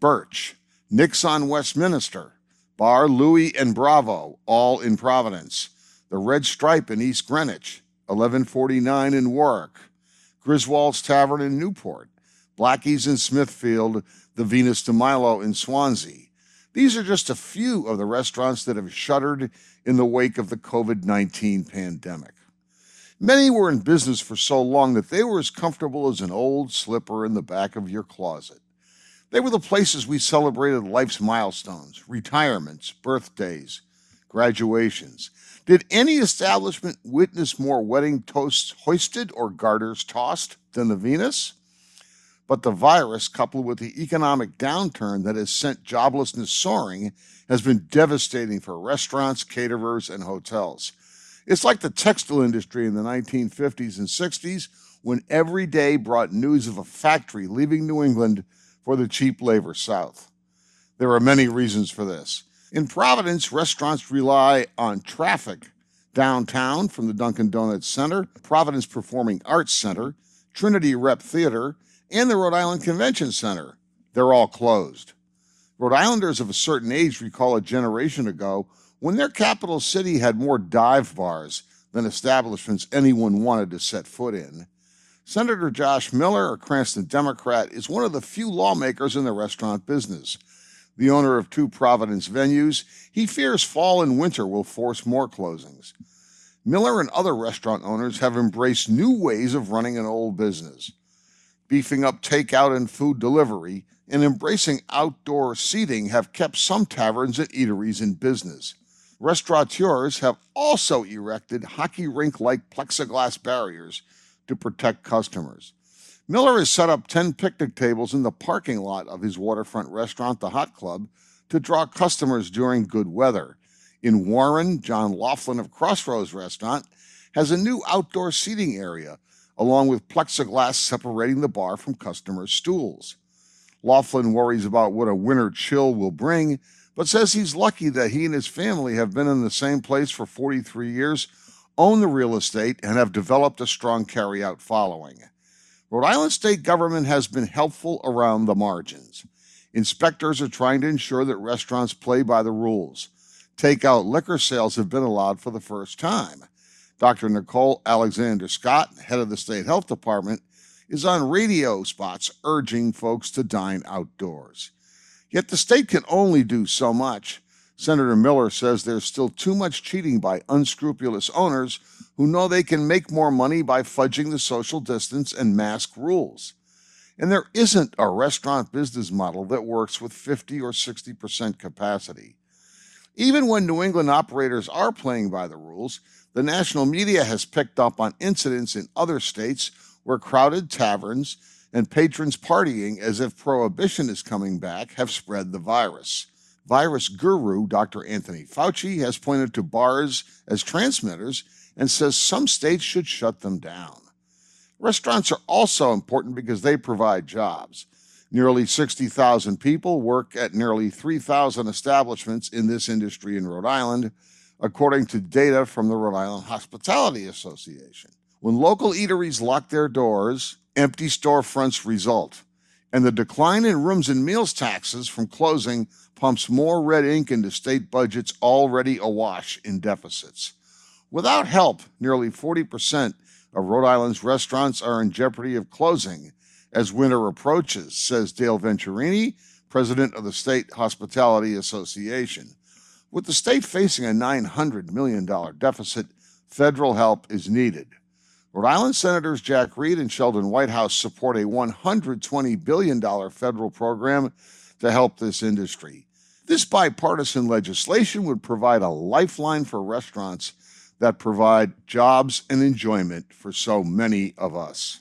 Birch, Nick's on Westminster, Bar Louis, and Bravo, all in Providence, the Red Stripe in East Greenwich, 1149 in Warwick, Griswold's Tavern in Newport, Blackie's in Smithfield, the Venus de Milo in Swansea. These are just a few of the restaurants that have shuttered in the wake of the COVID 19 pandemic. Many were in business for so long that they were as comfortable as an old slipper in the back of your closet. They were the places we celebrated life's milestones, retirements, birthdays, graduations. Did any establishment witness more wedding toasts hoisted or garters tossed than the Venus? But the virus, coupled with the economic downturn that has sent joblessness soaring, has been devastating for restaurants, caterers, and hotels. It's like the textile industry in the 1950s and 60s when every day brought news of a factory leaving New England for the cheap labor South. There are many reasons for this. In Providence, restaurants rely on traffic downtown from the Dunkin' Donuts Center, Providence Performing Arts Center, Trinity Rep Theater, and the Rhode Island Convention Center. They're all closed. Rhode Islanders of a certain age recall a generation ago when their capital city had more dive bars than establishments anyone wanted to set foot in. Senator Josh Miller, a Cranston Democrat, is one of the few lawmakers in the restaurant business. The owner of two Providence venues, he fears fall and winter will force more closings. Miller and other restaurant owners have embraced new ways of running an old business beefing up takeout and food delivery, and embracing outdoor seating have kept some taverns and eateries in business. Restaurateurs have also erected hockey rink like plexiglass barriers to protect customers. Miller has set up 10 picnic tables in the parking lot of his waterfront restaurant, the Hot Club, to draw customers during good weather. In Warren, John Laughlin of Crossroads Restaurant has a new outdoor seating area along with plexiglass separating the bar from customers' stools. Laughlin worries about what a winter chill will bring, but says he's lucky that he and his family have been in the same place for 43 years, own the real estate, and have developed a strong carryout following. Rhode Island state government has been helpful around the margins. Inspectors are trying to ensure that restaurants play by the rules. Takeout liquor sales have been allowed for the first time. Dr. Nicole Alexander Scott, head of the state health department, is on radio spots urging folks to dine outdoors. Yet the state can only do so much. Senator Miller says there's still too much cheating by unscrupulous owners who know they can make more money by fudging the social distance and mask rules. And there isn't a restaurant business model that works with 50 or 60% capacity. Even when New England operators are playing by the rules, the national media has picked up on incidents in other states where crowded taverns and patrons partying as if prohibition is coming back have spread the virus. Virus guru Dr. Anthony Fauci has pointed to bars as transmitters and says some states should shut them down. Restaurants are also important because they provide jobs. Nearly 60,000 people work at nearly 3,000 establishments in this industry in Rhode Island, according to data from the Rhode Island Hospitality Association. When local eateries lock their doors, empty storefronts result, and the decline in rooms and meals taxes from closing pumps more red ink into state budgets already awash in deficits. Without help, nearly 40% of Rhode Island's restaurants are in jeopardy of closing as winter approaches, says Dale Venturini, president of the State Hospitality Association. With the state facing a $900 million deficit, federal help is needed. Rhode Island Senators Jack Reed and Sheldon Whitehouse support a $120 billion federal program to help this industry. This bipartisan legislation would provide a lifeline for restaurants that provide jobs and enjoyment for so many of us.